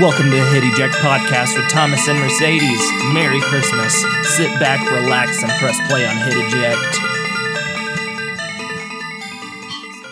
Welcome to the Hit Eject Podcast with Thomas and Mercedes. Merry Christmas. Sit back, relax, and press play on Hit Eject.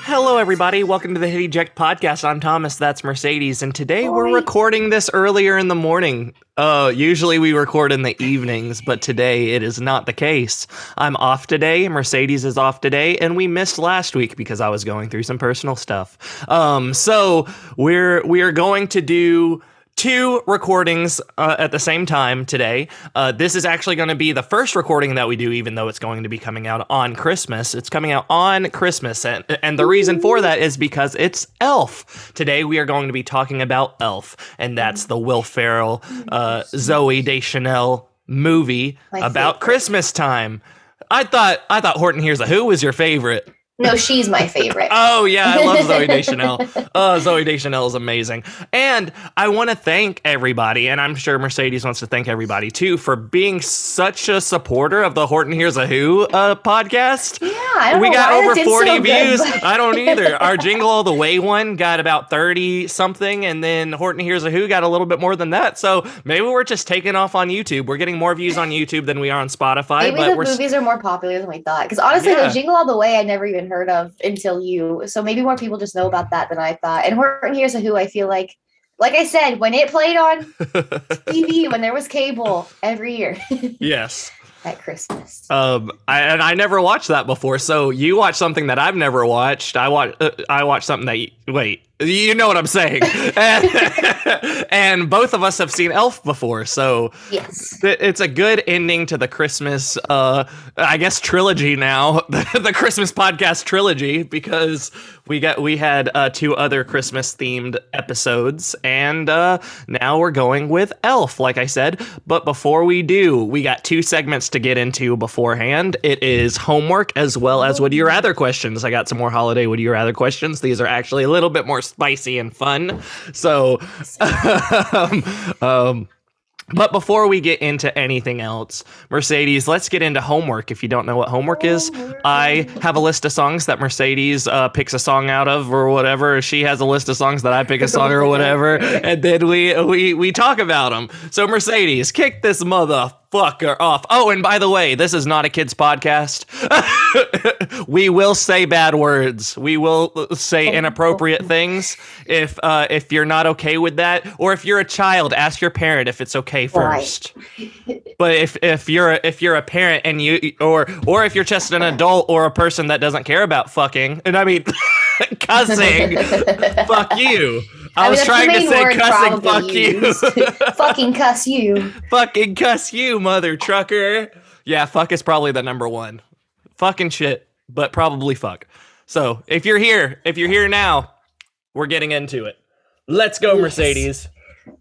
Hello, everybody. Welcome to the Hit Eject Podcast. I'm Thomas. That's Mercedes. And today we're recording this earlier in the morning. Uh, usually we record in the evenings, but today it is not the case. I'm off today. Mercedes is off today, and we missed last week because I was going through some personal stuff. Um, so we're we are going to do two recordings uh, at the same time today. Uh, this is actually going to be the first recording that we do, even though it's going to be coming out on Christmas. It's coming out on Christmas, and and the reason for that is because it's Elf. Today we are going to be talking about Elf, and that's the Will Ferrell, uh, Zooey Deschanel movie about. Christmas time. I thought I thought Horton Hears a Who was your favorite. No, she's my favorite. Oh yeah, I love Zooey Deschanel. Oh, Zooey Deschanel is amazing. And I want to thank everybody, and I'm sure Mercedes wants to thank everybody too for being such a supporter of the Horton Hears a Who uh, podcast. yeah, I don't we got over did 40 so good, views. but- I don't either. Our Jingle All the Way one got about 30 something, and then Horton Hears a Who got a little bit more than that. So maybe we're just taking off on YouTube. We're getting more views on YouTube than we are on Spotify. Maybe but the s- movies are more popular than we thought. Because honestly, Yeah. the Jingle All the Way I never even heard of until you. So maybe more people just know about that than I thought. And Horton Hears a Who, I feel like, like I said, when it played on TV, when there was cable every year yes. at Christmas. Um, I, and I never watched that before. So you watched something that I've never watched. I watch. Uh, I watched something that. You, wait, you know what I'm saying? and, both of us have seen Elf before, so yes. it's a good ending to the Christmas. Uh, I guess trilogy now, the Christmas podcast trilogy, because we got we had uh, two other Christmas themed episodes, and uh, now we're going with Elf, like I said. But before we do, we got two segments to get into beforehand. It is homework as well as would you rather questions. I got some more holiday would you rather questions. These are actually a little bit more spicy and fun. So, um, um, but before we get into anything else, Mercedes, let's get into homework. If you don't know what homework is, I have a list of songs that Mercedes uh, picks a song out of or whatever. She has a list of songs that I pick a song or whatever, and then we we we talk about them. So Mercedes, kick this motherfucker off. Oh, and by the way, this is not a kids podcast. we will say bad words. We will say inappropriate things. If uh, if you're not okay with that, or if you're a child, ask your parent if it's okay Right. first. But if if you're a, if you're a parent and you or or if you're just an adult or a person that doesn't care about fucking, and I mean cussing, fuck you. I, mean, was the trying to say cussing, fuck you. Fucking cuss you. fucking cuss you, mother trucker. Yeah, fuck is probably the number one. Fucking shit, but probably fuck. So if you're here, if you're here now, we're getting into it. Let's go, Yes. Mercedes.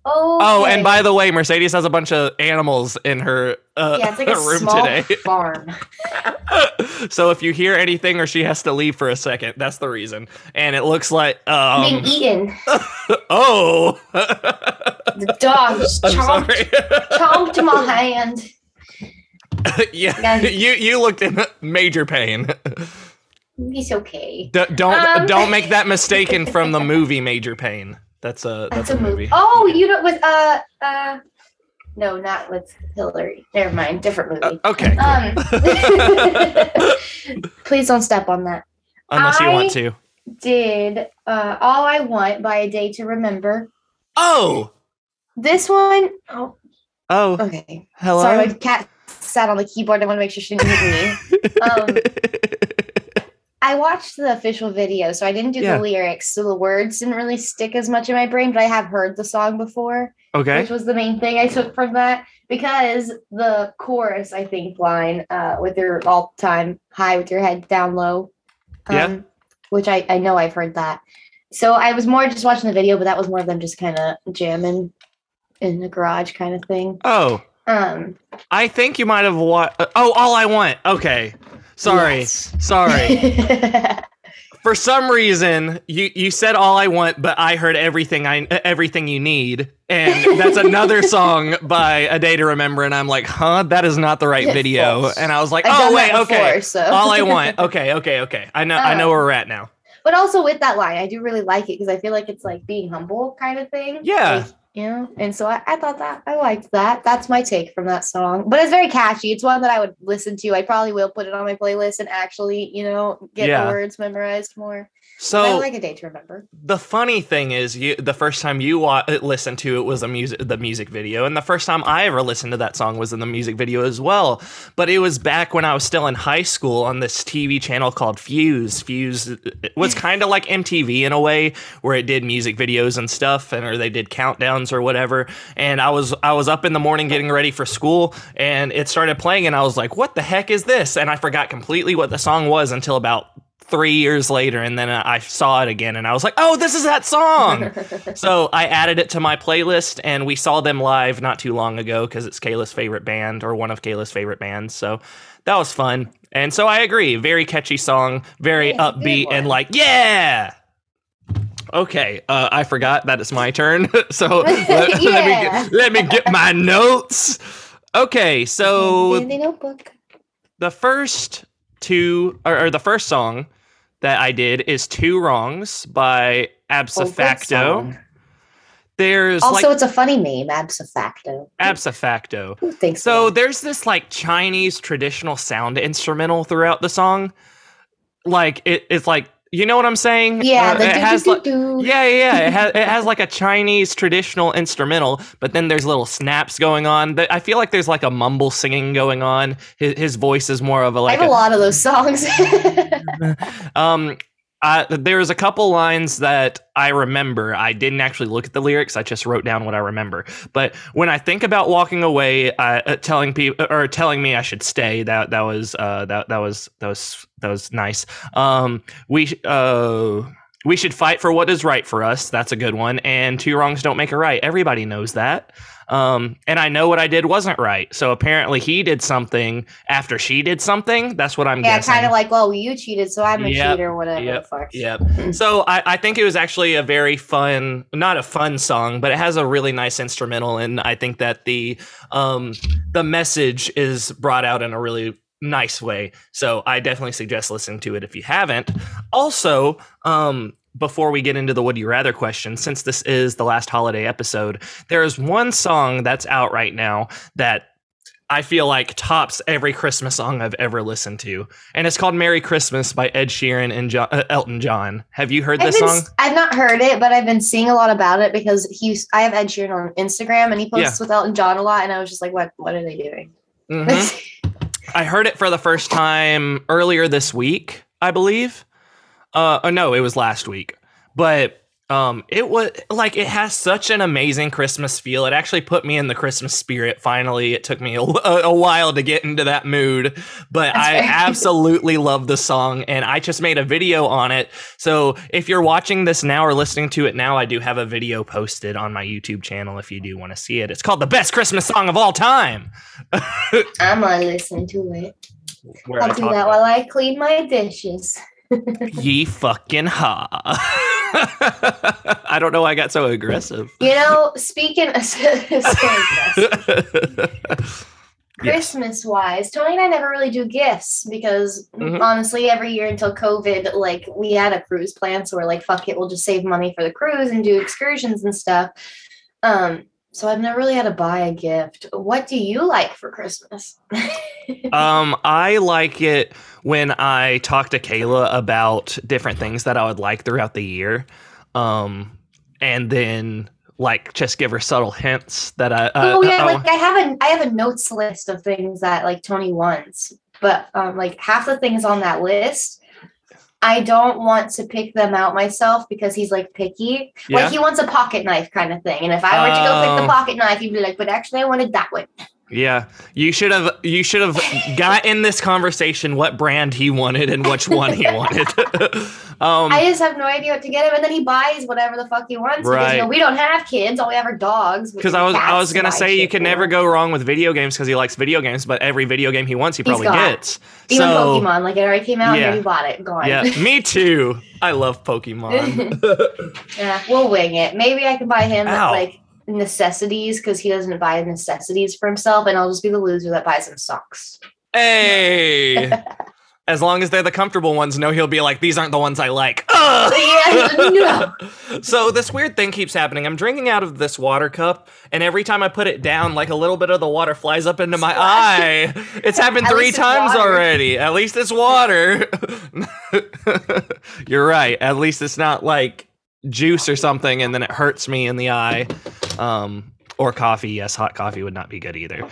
Oh. Oh, and by the way, Mercedes has a bunch of animals in her uh, yeah, it's like a room small today. farm. so if you hear anything or she has to leave for a second, that's the reason. And it looks like um being eaten. oh The dog chomped, chomped my hand. yeah, Guys. you you looked in major pain. He's okay. D- don't Um. don't make that mistaken from the movie Major Payne. That's a that's, That's a movie. movie. Oh, you know, with uh, uh, no, not with Hillary. Never mind, different Uh, movie. okay, Um, please don't step on that. unless you want to. Did uh, all I want by a day to remember? Oh This one, oh, oh okay. hello. Sorry, my cat sat on the keyboard. I want to make sure she didn't hit me. Um, I watched the official video, so I didn't do Yeah. the lyrics, so the words didn't really stick as much in my brain. But I have heard the song before, okay. which was the main thing I took from that because the chorus, I think, line uh, with your all time high with your head down low, um, Yeah. which I I know I've heard that. So I was more just watching the video, but that was more of them just kind of jamming in the garage kind of thing. Oh, Um, I think you might have watched. Oh, all I want. Okay, sorry, yes. sorry. For some reason, you you said all I want, but I heard everything I everything you need, and that's another song by A Day to Remember, and I'm like, huh, that is not the right Yeah, video, false. and I was like, I've oh wait, that okay, so. all I want, okay, okay, okay, I know I know Um, where we're at now. But also with that line, I do really like it because I feel like it's like being humble kind of thing. Yeah. Like, know? And so I, I thought that i liked that. That's my take from that song. But it's very catchy. It's one that i would listen to. I probably will put it on my playlist and actually you know get Yeah. the words memorized more So i like a day to remember the funny thing is, you the first time you wa- uh, listened to it was a music the music video, and the first time I ever listened to that song was in the music video as well. But it was back when I was still in high school on this TV channel called Fuse. Fuse uh, it was kind of like MTV in a way, where it did music videos and stuff, and or they did countdowns or whatever. And I was I was up in the morning getting ready for school, and it started playing, and I was like, "What the heck is this?" And I forgot completely what the song was until about three years later, and then I saw it again, and I was like, "Oh, this is that song." so I added it to my playlist, and we saw them live not too long ago because it's Kayla's favorite band or one of Kayla's favorite bands. So that was fun, and so I agree. Very catchy song, very Yeah, it's a good upbeat, and like, yeah. Okay, uh, I forgot that it's my turn. so let, let me get, let me get my notes. Okay, so the notebook the first two or, or the first song that I did is Two Wrongs by Oh, Absofacto. There's also like it's a funny name Absofacto Absa Facto. who thinks So that? there's this like Chinese traditional sound instrumental throughout the song. Like it, it's like you know what I'm saying? yeah Uh, the it do, has do, like do, do. yeah, yeah, yeah. It has it has like a Chinese traditional instrumental, but then there's little snaps going on. Th- I feel like there's like a mumble singing going on. His, his voice is more of a like have a lot of those songs um I, there's a couple lines that I remember. I didn't actually look at the lyrics. I just wrote down what I remember. But when I think about walking away, uh, uh, telling people or telling me I should stay, that that was uh, that that was that was that was nice. Um, we uh, we should fight for what is right for us. That's a good one. And two wrongs don't make a right. Everybody knows that. Um, and I know what I did wasn't right. So apparently he did something after she did something. That's what I'm guessing. yeah guessing. kind of like well you cheated so i'm a Yep, cheater whatever yep, fuck Yep. So I, I think it was actually a very fun, not a fun song, but it has a really nice instrumental, and I think that the um the message is brought out in a really nice way. So I definitely suggest listening to it if you haven't. Also, um before we get into the would you rather question, since this is the last holiday episode, there is one song that's out right now that I feel like tops every Christmas song I've ever listened to, and it's called "Merry Christmas" by Ed Sheeran and jo- uh, Elton John. Have you heard I've, this been, song? I've not heard it, but I've been seeing a lot about it because he's. I have Ed Sheeran on Instagram, and he posts with Elton John a lot, and I was just like, "What? What are they doing?" Mhm. I heard it for the first time earlier this week, I believe. Uh, oh, no, it was last week, but um, it was like it has such an amazing Christmas feel. It actually put me in the Christmas spirit. Finally, it took me a, a, a while to get into that mood, but That's I fair. absolutely love the song, and I just made a video on it. So if you're watching this now or listening to it now, I do have a video posted on my YouTube channel. If you do want to see it, it's called "The Best Christmas Song of All Time." I'm gonna listen to it. where I'll do that about- while I clean my dishes. Ye fucking ha. I don't know why I got so aggressive. You know, speaking of Christmas wise, Tony and I never really do gifts because Mhm. honestly, every year until COVID, like we had a cruise plan, so we're like, fuck it, we'll just save money for the cruise and do excursions and stuff. Um, so I've never really had to buy a gift. What do you like for Christmas? um, I like it when I talk to Kayla about different things that I would like throughout the year. Um, and then like just give her subtle hints that I. Uh, oh yeah, uh, like I have a I have a notes list of things that like Tony wants, but um, like half the things on that list, I don't want to pick them out myself because he's like picky. Yeah. Like he wants a pocket knife kind of thing, and if I were to go pick Oh. the pocket knife, he'd be like, "But actually, I wanted that one." Yeah, you should have you should have got in this conversation what brand he wanted and which one he wanted. um, I just have no idea what to get him, and then he buys whatever the fuck he wants. Because Right. you know we don't have kids; all we have are dogs. Because I was I was gonna say you can never go wrong with video games because he likes video games, but every video game he wants he probably gets. Even so Pokemon, like it already came out, Yeah. and he bought it. Gone. yeah, me too. I love Pokemon. Yeah, we'll wing it. Maybe I can buy him Ow. like necessities because he doesn't buy necessities for himself, and I'll just be the loser that buys him socks. hey, as long as they're the comfortable ones, no, he'll be like, these aren't the ones I like. Yeah, no. So this weird thing keeps happening. I'm drinking out of this water cup, and every time I put it down, like a little bit of the water flies up into my eye. It's happened three times already. At least it's water. You're right. At least it's not like juice or something, and then it hurts me in the eye. Um, or coffee. Yes, hot coffee would not be good either.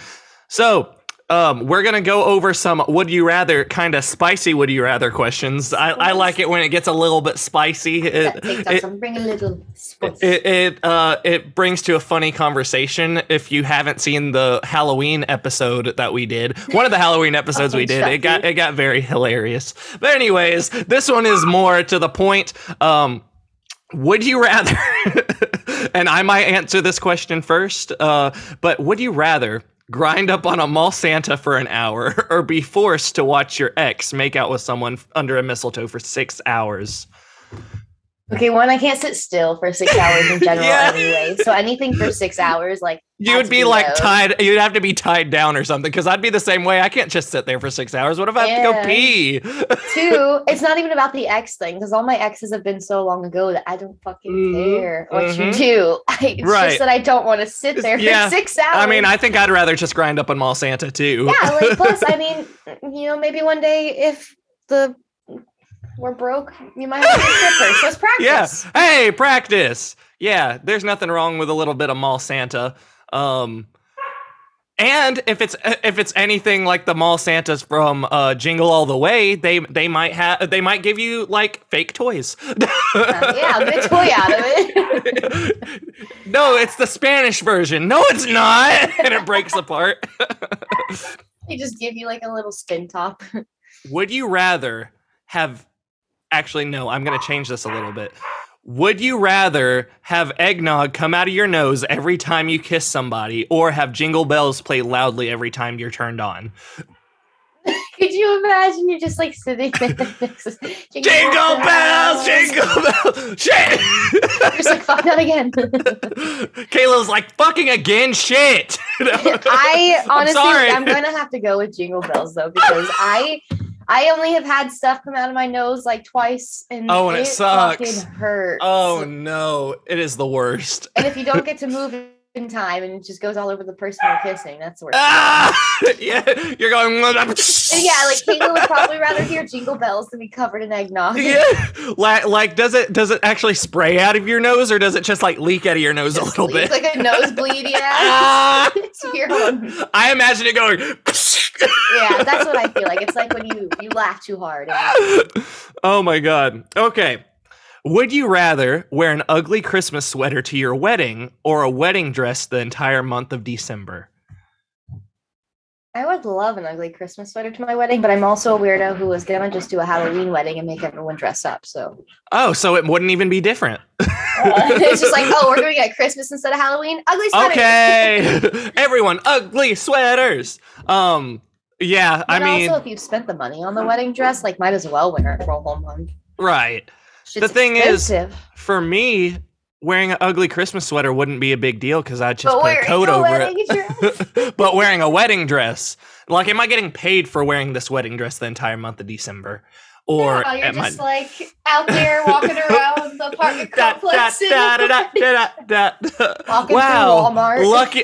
So. Um, we're gonna go over some would you rather kind of spicy would you rather questions. I, I like it when it gets a little bit spicy. It, it- bring a little spice. it it uh it brings to a funny conversation if you haven't seen the Halloween episode that we did. One of the Halloween episodes we did. It got it got very hilarious. But anyways, this one is more to the point. Um would you rather and I might answer this question first, uh, but would you rather grind up on a mall Santa for an hour or be forced to watch your ex make out with someone under a mistletoe for six hours? Okay, one, I can't sit still for six hours in general Yeah. anyway. So anything for six hours, like you would be like tied. You'd have to be tied down or something. Because I'd be the same way. I can't just sit there for six hours. What if I have to go pee? Two, it's not even about the ex thing because all my exes have been so long ago that I don't fucking Mhm, care what mhm. you do. I, it's Right. just that I don't want to sit there Yeah. for six hours. I mean, I think I'd rather just grind up on Mall Santa too. yeah, like plus, I mean, you know, maybe one day if the we're broke, you might have to strippers. Let's yeah. Hey, practice. Yeah. There's nothing wrong with a little bit of Mall Santa. Um. And if it's if it's anything like the mall Santas from uh, Jingle All the Way, they they might have they might give you like fake toys. Uh, yeah, I'll get a toy out of it. no, it's the Spanish version. No, it's not. and it breaks apart. they just give you like a little spin top. Would you rather have actually no, I'm going to change this a little bit. Would you rather have eggnog come out of your nose every time you kiss somebody or have jingle bells play loudly every time you're turned on? Could you imagine you're just like sitting there to Jingle bells, jingle bells. Shit. You're just like fuck that again. Kayla's like fucking again shit. I honestly, sorry. I'm gonna have to go with Jingle Bells though because I, I only have had stuff come out of my nose like twice, and Oh, and it sucks. fucking hurts. Oh no, it is the worst. and if you don't get to move in time and it just goes all over the person you're kissing, that's worse. Ah! yeah, you're going. And yeah, like Kayla would probably rather hear Jingle Bells than be covered in eggnog. Yeah, like, like does it does it actually spray out of your nose or does it just like leak out of your nose a little bit? It's like a nosebleed, yeah. Ah! So you're on- I imagine it going. Yeah, that's what I feel like. It's like when you you laugh too hard. Oh my god. Okay. Would you rather wear an ugly Christmas sweater to your wedding or a wedding dress the entire month of December? I would love an ugly Christmas sweater to my wedding, but I'm also a weirdo who was gonna just do a Halloween wedding and make everyone dress up. So Oh, so it wouldn't even be different. it's just like, oh, we're doing it at Christmas instead of Halloween. Ugly sweater. Okay. Everyone, ugly sweaters. Um yeah, I mean, also, if you've spent the money on the wedding dress, like, might as well wear it for a whole month. right. Shit's thing is. For me, wearing an ugly Christmas sweater wouldn't be a big deal because I'd just But put a coat a over it. but wearing a wedding dress, like, am I getting paid for wearing this wedding dress the entire month of December? Or No, you're am I- just like out there walking around the apartment complex. da, da, da, da. Walking wow, Walmart. lucky,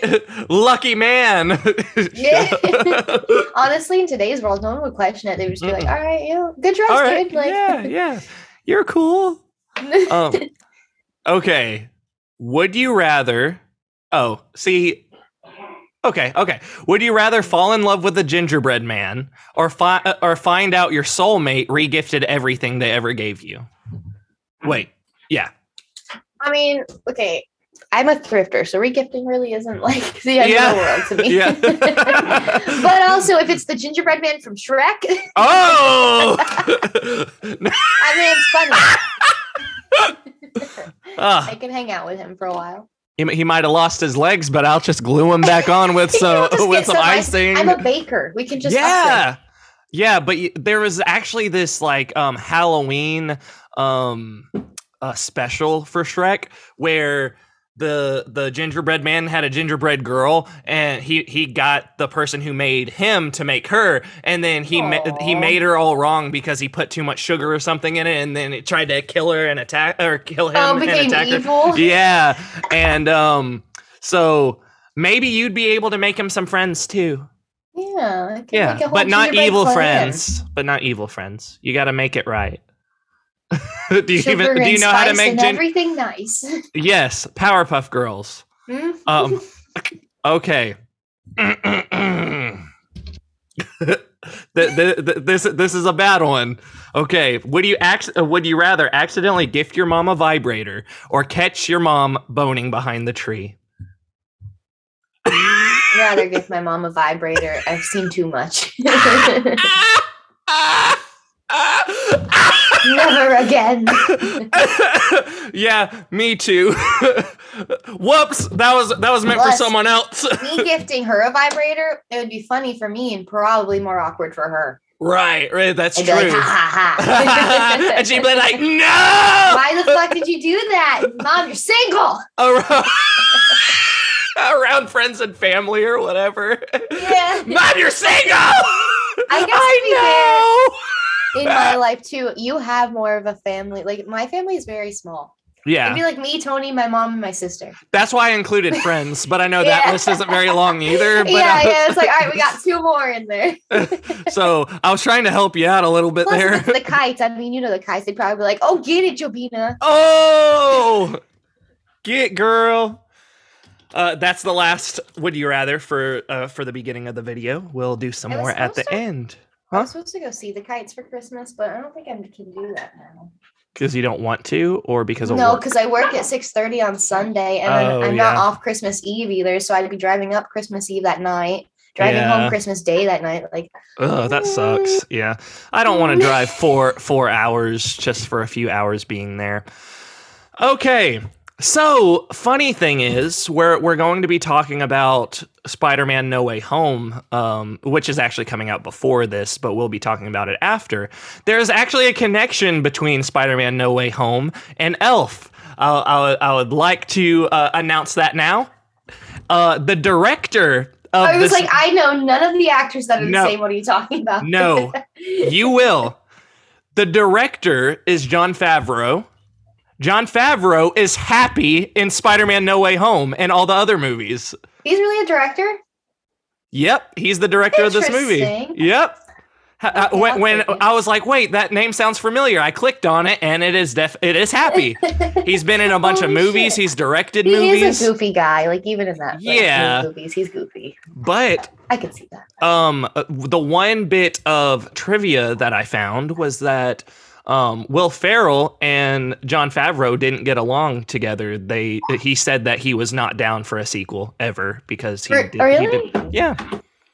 lucky man. Yeah. Honestly, in today's world, no one would question it. They would just be like, "All right, you know, good dress, right, dude." Like, yeah, yeah, you're cool. um, okay. Would you rather? Oh, see. Okay, okay. Would you rather fall in love with a gingerbread man or fi- uh, or find out your soulmate regifted everything they ever gave you? Wait. Yeah. I mean, okay, I'm a thrifter, so regifting really isn't like the end Yeah. of the world to me. Yeah. but also, if it's the gingerbread man from Shrek, Oh. I mean, it's funny. Ah, I can hang out with him for a while. He, he might have lost his legs, but I'll just glue him back on with some with get some icing. I'm a baker. We can just upgrade. yeah yeah but y- there was actually this like um halloween um uh, special for shrek where the the gingerbread man had a gingerbread girl and he he got the person who made him to make her and then he ma- he made her all wrong because he put too much sugar or something in it and then it tried to kill her and attack or kill him Oh, and attack her. evil. Yeah. And um so maybe you'd be able to make him some friends too. Yeah. Yeah, make a whole but not evil friends. But not evil friends. You got to make it right. do you Sugar even do you know how to make gin- everything nice? Yes, Powerpuff Girls. Hmm? Um okay. the, the, the, this this is a bad one. Okay, would you act, uh, would you rather accidentally gift your mom a vibrator or catch your mom boning behind the tree? I'd rather give my mom a vibrator. I've seen too much. Never again. yeah, me too. Whoops, that was that was meant for someone else. Me gifting her a vibrator, it would be funny for me and probably more awkward for her. right, right, that's I'd true. like, ha ha ha. and she'd be like, "No!" Why the fuck did you do that? Mom, you're single. around, around friends and family or whatever. Yeah. Mom, you're single. I guess I know. In my life too, you have more of a family. Like my family is very small. Yeah. It'd be like me, Tony, my mom, and my sister. that's why I included friends, but I know that Yeah. list isn't very long either. But yeah, uh, yeah. It's like, all right, we got two more in there. so I was trying to help you out a little bit Plus, there. it's the kites. I mean, you know the kites. They'd probably be like, "Oh, get it, Jobina." Oh, get girl. Uh, that's the last. Would you rather for uh, for the beginning of the video? We'll do some more at the to- end I Huh? was supposed to go see the kites for Christmas, but I don't think I can do that now. because you don't want to, or because of No, because I work at six thirty on Sunday, and Oh, I'm not yeah. off Christmas Eve either. So I'd be driving up Christmas Eve that night, driving Yeah. home Christmas Day that night. Like, Oh, that sucks. Yeah, I don't want to drive four four hours just for a few hours being there. Okay, so funny thing is, we're we're going to be talking about Spider-Man: No Way Home, um, which is actually coming out before this, but we'll be talking about it after. There's actually a connection between Spider-Man: No Way Home and Elf. I'll, I would- I would like to uh, announce that now. Uh, the director of I was this like, I know none of the actors that are No. the same. What are you talking about? No, you will. The director is Jon Favreau. Jon Favreau is happy in Spider Man No Way Home and all the other movies. He's really a director. Yep, he's the director of this movie. Yep. Uh, when when. I was like, wait, that name sounds familiar. I clicked on it and it is def it is happy. He's been in a bunch of movies. shit. He's directed he movies. is a goofy guy. Like even in that, like, Yeah. movies, he's goofy. but I can see that. um uh, the one bit of trivia that I found was that um Will Ferrell and Jon Favreau didn't get along together. They he said that he was not down for a sequel ever because he Re- did, he really? did yeah.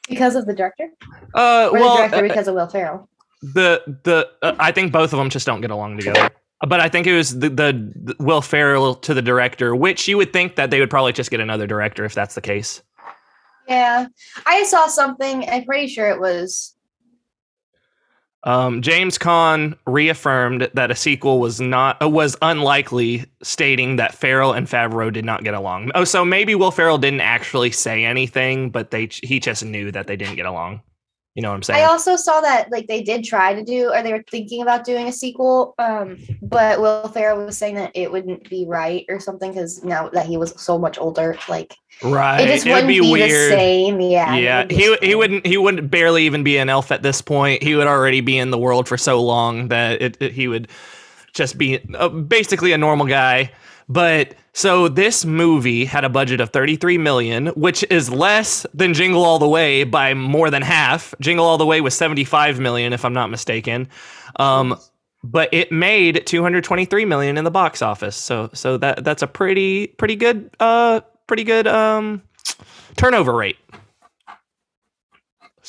Because of the director, Uh or well the director uh, because of Will Ferrell. the the uh, I think both of them just don't get along together. But I think it was the, the, the Will Ferrell to the director, which you would think that they would probably just get another director if that's the case. Yeah, I saw something. I'm pretty sure it was. Um, James Caan reaffirmed that a sequel was not uh, was unlikely, stating that Ferrell and Favreau did not get along. Oh, so maybe Will Ferrell didn't actually say anything, but they he just knew that they didn't get along. You know what I'm saying? I also saw that like they did try to do, or they were thinking about doing a sequel. Um, but Will Ferrell was saying that it wouldn't be right or something because now that he was so much older, like right? it just would wouldn't be, be, weird. the same. Yeah. yeah, he he wouldn't he wouldn't barely even be an elf at this point. He would already be in the world for so long that it, it- he would just be uh, basically a normal guy. But so this movie had a budget of 33 million, which is less than Jingle All the Way by more than half. Jingle All the Way was 75 million, if I'm not mistaken. Um, but it made 223 million in the box office. So so that that's a pretty pretty good uh pretty good um turnover rate.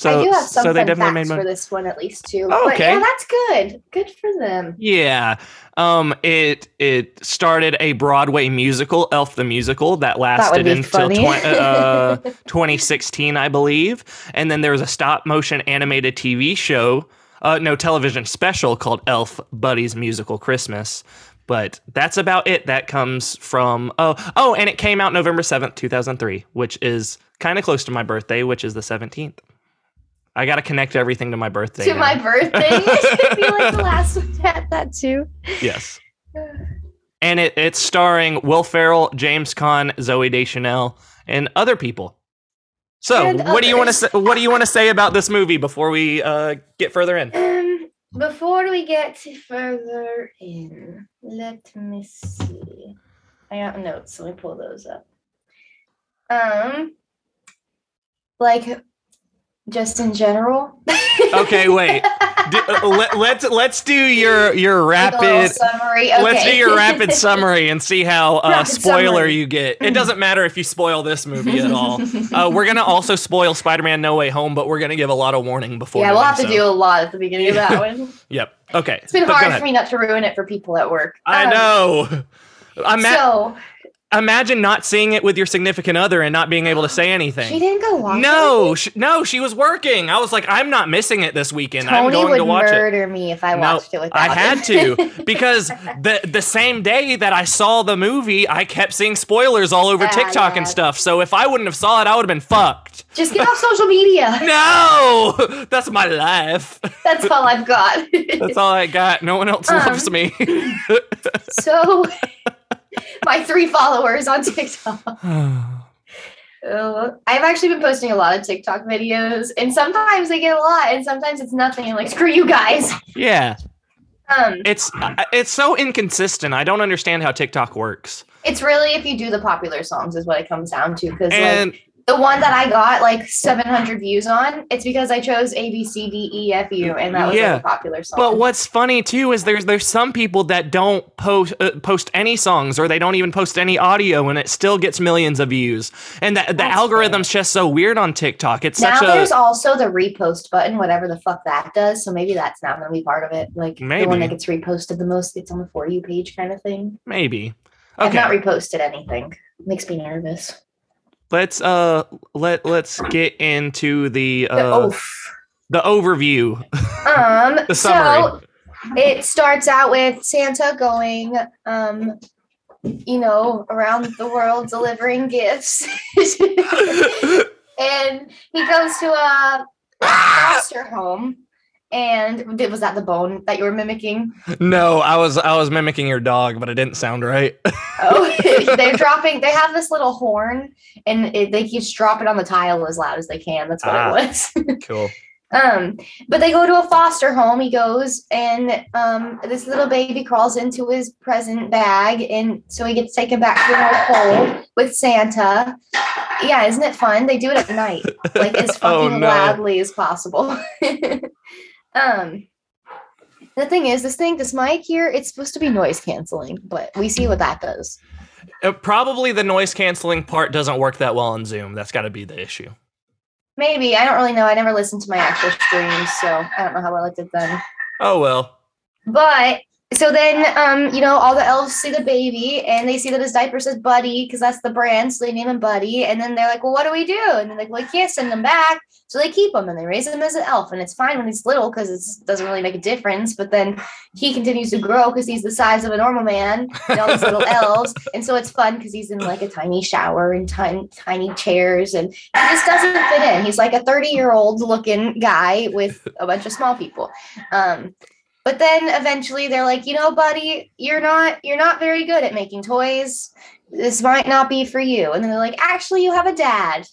So I do have some so they fun definitely facts made for this one at least too. Oh, But okay. yeah, that's good. Good for them. Yeah. Um it it started a Broadway musical, Elf the Musical, that That lasted be until uh, 2016, I believe. And then there was a stop motion animated TV show, uh, no television special called Elf Buddy's Musical Christmas. But that's about it. That comes from oh oh, and it came out November seventh, two thousand three, which is kind of close to my birthday, which is the seventeenth. I got to connect everything to my birthday. to now. my birthday. I feel like the last one had that too. yes. And it, it's starring Will Ferrell, James Caan, Zooey Deschanel, and other people. So, And what do you want to say? What do you want to say about this movie before we uh, get further in? Um, before we get further in, let me see. I got notes, let me pull those up. Um, like, just in general. Okay, wait. D- uh, let, let's let's do your your Like rapid. summary. Okay. Let's do your rapid summary and see how uh, spoiler summary. you get. It doesn't matter if you spoil this movie at all. Uh, we're gonna also spoil Spider-Man: No Way Home, but we're gonna give a lot of warning before. yeah, we'll have to do a lot at the beginning of that one. Yep. Okay. It's been but hard for me not to ruin it for people at work. I Um, know. Ima- so imagine not seeing it with your significant other and not being able to say anything. she didn't go watch no, it. sh- no, she was working. I was like, I'm not missing it this weekend. I'm Tony going would to watch it. murder me if I No, watched it without I had to because the the same day that I saw the movie, I kept seeing spoilers all over Ah, TikTok yeah. and stuff. So if I wouldn't have saw it, I would have been fucked. Just get off social media. No, that's my life. That's all I've got. That's all I got. No one else Um, loves me. so, my three followers on TikTok. Uh, I've actually been posting a lot of TikTok videos, and sometimes they get a lot, and sometimes it's nothing. I'm like, screw you guys. yeah, Um, it's it's so inconsistent. I don't understand how TikTok works. it's really if you do the popular songs is what it comes down to. Because like the one that I got like 700 views on, it's because I chose A B C D E F U, and that was Yeah. like, a popular song. But what's funny too is there's there's some people that don't post uh, post any songs or they don't even post any audio and it still gets millions of views. And the, the algorithm's just so weird on TikTok. It's now there's a also the repost button, whatever the fuck that does. So maybe that's not going to be part of it. Like the one that gets reposted the most gets on the for you page kind of thing. maybe. I've not reposted anything. Makes me nervous. Let's uh let let's get into the The uh oof. the overview. Um, the so it starts out with Santa going, um, you know, around the world delivering gifts, and he goes to a foster home. And did, was that the bone that you were mimicking? no, I was I was mimicking your dog, but it didn't sound right. Oh, they're dropping. They have this little horn, and it, they just drop it on the tile as loud as they can. That's what Ah. it was. cool. Um, but they go to a foster home. He goes, and um, this little baby crawls into his present bag, and so he gets taken back to the North Pole with Santa. Yeah, isn't it fun? They do it at night, like as Oh, fucking no. loudly as possible. Um, the thing is, this thing, this mic here, it's supposed to be noise canceling, but we see what that does. Uh, probably the noise canceling part doesn't work that well on Zoom. That's got to be the issue. Maybe I don't really know. I never listened to my actual streams, so I don't know how well it did then. Oh well. But so then, um, you know, all the elves see the baby and they see that his diaper says Buddy because that's the brand, so they name him Buddy. And then they're like, "Well, what do we do?" And they're like, "Well, we can't send him back." So they keep him and they raise him as an elf, and it's fine when he's little because it doesn't really make a difference. But then he continues to grow because he's the size of a normal man and all these little elves, and so it's fun because he's in like a tiny shower and tiny tiny chairs, and he just doesn't fit in. He's like a thirty year old looking guy with a bunch of small people. Um, but then eventually they're like, you know, buddy, you're not you're not very good at making toys. This might not be for you. And then they're like, actually, you have a dad.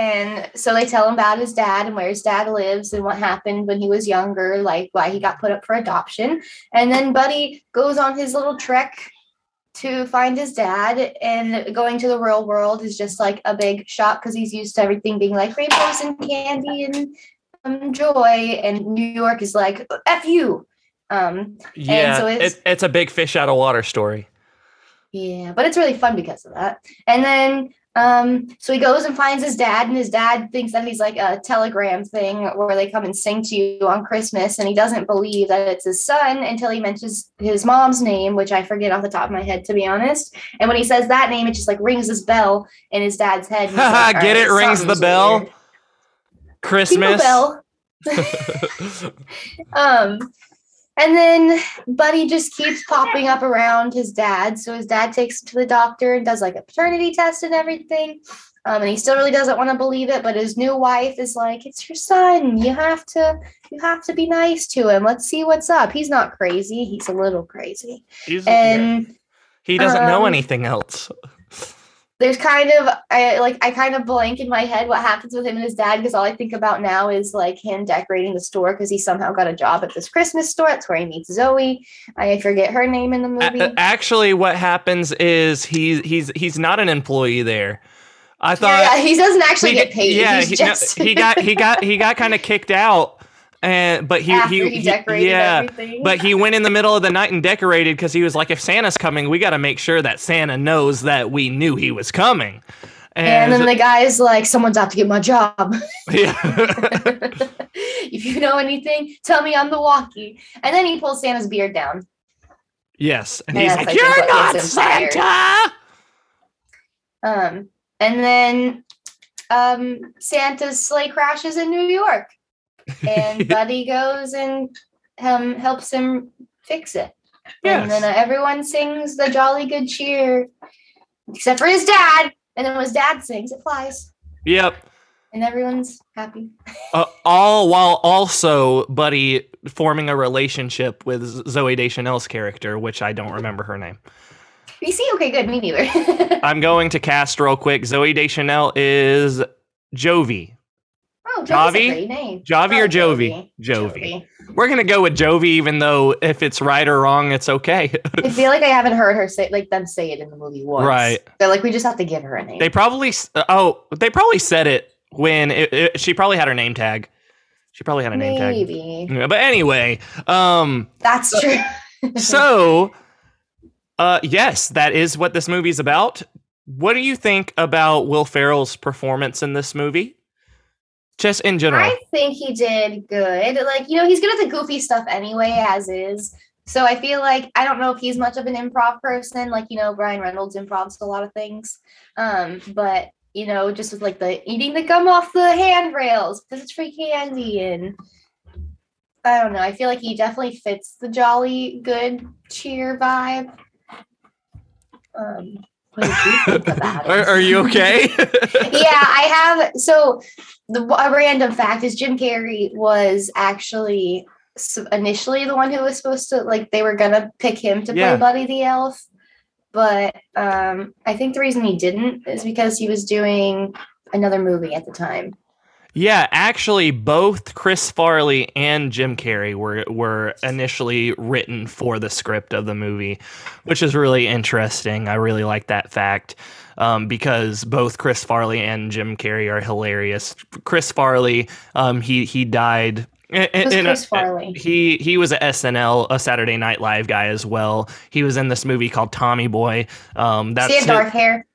And so they tell him about his dad and where his dad lives and what happened when he was younger, like why he got put up for adoption. And then Buddy goes on his little trek to find his dad. And going to the real world is just like a big shock because he's used to everything being like rainbows and candy and um, joy. And New York is like, F you. Um, Yeah, so it's- it, it's a big fish out of water story. Yeah, but it's really fun because of that. And then um so he goes and finds his dad and his dad thinks that he's like a telegram thing where they come and sing to you on Christmas and he doesn't believe that it's his son until he mentions his mom's name, which I forget off the top of my head to be honest. And when he says that name it just like rings his bell in his dad's head. like, Get it? Rings the bell. weird." Christmas. bell. Um, And then Buddy just keeps popping up around his dad. So his dad takes him to the doctor and does like a paternity test and everything. Um, and he still really doesn't want to believe it, but his new wife is like, "It's your son. You have to, you have to be nice to him. Let's see what's up. He's not crazy. He's a little crazy." He's, And he doesn't know um, anything else. There's kind of I like I kind of blank in my head what happens with him and his dad because all I think about now is like him decorating the store because he somehow got a job at this Christmas store. That's where he meets Zooey. I forget her name in the A- movie. actually, what happens is he's he's he's not an employee there. I thought yeah, yeah, he doesn't actually he get paid. Yeah, he, just no, he got he got he got kind of kicked out, and but he after he, he, decorated yeah. everything. But he went in the middle of the night and decorated because he was like, if Santa's coming, we got to make sure that Santa knows that we knew he was coming. and then the guy's like, "Someone's out to get my job. yeah. if you know anything, tell me on the walkie." And then he pulls Santa's beard down. yes, and And he's that's, like, "You're not gets him fired." Santa." Um, and then um, Santa's sleigh crashes in New York, and Buddy goes and um, helps him fix it. And then uh, everyone sings the Jolly Good Cheer, except for his dad. And then when his dad sings, it flies, Yep. and everyone's happy. Uh, all while also Buddy forming a relationship with Zooey Deschanel's character, which I don't remember her name. You see? Okay, good. Me neither. I'm going to cast real quick. Zooey Deschanel is Jovi. Oh, Jovi's Javi? a. Javi or Oh, Jovi? Jovi. We're gonna go with Jovi, even though if it's right or wrong, it's okay. I feel like I haven't heard her say like them say it in the movie once. Right. They're like, we just have to give her a name. they probably oh they probably said it when it, it- she probably had her name tag. She probably had a name tag. Maybe. Yeah, But anyway, um, That's true. so uh, yes, that is what this movie's about. What do you think about Will Ferrell's performance in this movie? Just in general. I think he did good. Like, you know, he's good at the goofy stuff anyway, as is. So I feel like I don't know if he's much of an improv person. Like, you know, Brian Reynolds improvs a lot of things. Um, but you know, just with like the eating the gum off the handrails because it's free candy and I don't know. I feel like he definitely fits the jolly good cheer vibe. Um, what did you think about it? are, are you okay? yeah, I have. So the a random fact is Jim Carrey was actually initially the one who was supposed to like they were gonna pick him to Yeah. play Buddy the Elf, but um, I think the reason he didn't is because he was doing another movie at the time. Yeah, actually, both Chris Farley and Jim Carrey were were initially written for the script of the movie, which is really interesting. I really like that fact um, because both Chris Farley and Jim Carrey are hilarious. Chris Farley, um, he he died. in- Who's in a- Chris Farley? he he was a SNL, a Saturday Night Live guy as well. He was in this movie called Tommy Boy. Um, that's it. dark hair?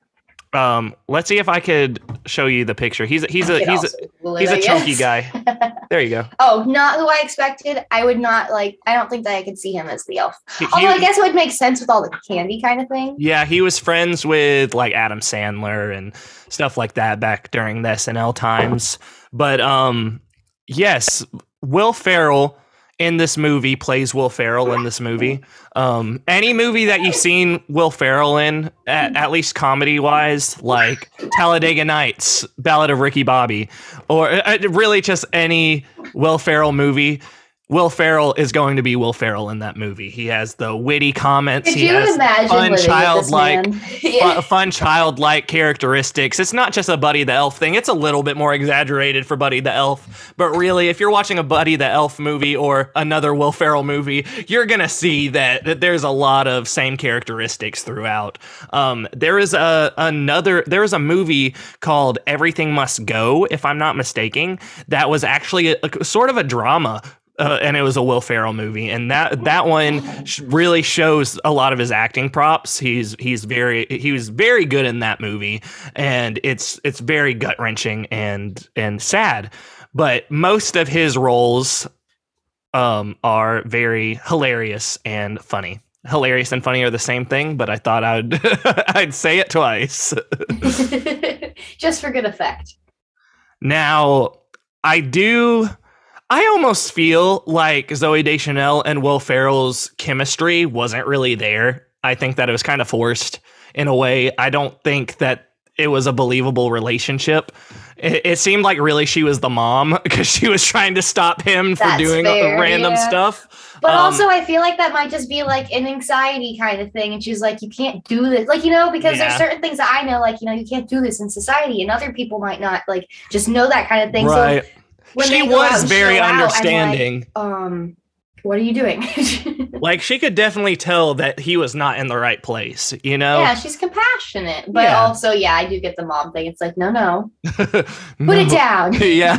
Um. Let's see if I could show you the picture. He's a, he's a he's a, also Google it, he's a chunky guy. There you go. oh, not who I expected. I would not like. I don't think that I could see him as the elf. He- Although he- I guess it would make sense with all the candy kind of thing. yeah, he was friends with like Adam Sandler and stuff like that back during the SNL times. But um, yes, Will Ferrell in this movie plays Will Ferrell in this movie. Um, any movie that you've seen Will Ferrell in, at, at least comedy wise, like Talladega Nights, Ballad of Ricky Bobby, or uh, really just any Will Ferrell movie. Will Ferrell is going to be Will Ferrell in that movie. He has the witty comments. Could he you has imagine fun, childlike, fun, fun childlike characteristics. It's not just a Buddy the Elf thing. It's a little bit more exaggerated for Buddy the Elf. But really, if you're watching a Buddy the Elf movie or another Will Ferrell movie, you're gonna see that, that there's a lot of same characteristics throughout. Um, there is a another there is a movie called Everything Must Go, if I'm not mistaken, that was actually a, a- sort of a drama uh, and it was a Will Ferrell movie, and that that one really shows a lot of his acting props. He's he's very he was very good in that movie, and it's it's very gut wrenching and and sad. But most of his roles um, are very hilarious and funny. Hilarious and funny are the same thing, but I thought I'd I'd say it twice. Just for good effect. Now, I do I almost feel like Zooey Deschanel and Will Ferrell's chemistry wasn't really there. I think that it was kind of forced in a way. I don't think that it was a believable relationship. It, it seemed like really she was the mom because she was trying to stop him from That's doing fair, random yeah. stuff. But Um, also, I feel like that might just be like an anxiety kind of thing. And she's like, you can't do this. Like, you know, because Yeah. there's certain things that I know, like, you know, you can't do this in society. And other people might not, like, just know that kind of thing. right. So when she they go out was very show like, understanding. um, what are you doing? like she could definitely tell that he was not in the right place, you know? yeah, she's compassionate. But Yeah. also, yeah, I do get the mom thing. It's like, no, no, put No. it down. yeah.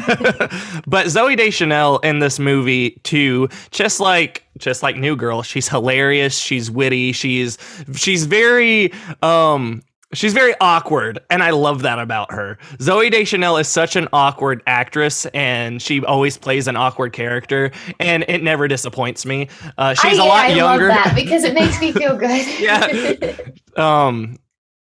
but Zooey Deschanel in this movie too, just like just like New Girl, she's hilarious, she's witty, she's she's very um She's very awkward, and I love that about her. Zooey Deschanel is such an awkward actress, and she always plays an awkward character, and it never disappoints me. Uh, she's I, a lot I younger. love that because it makes me feel good. Yeah. um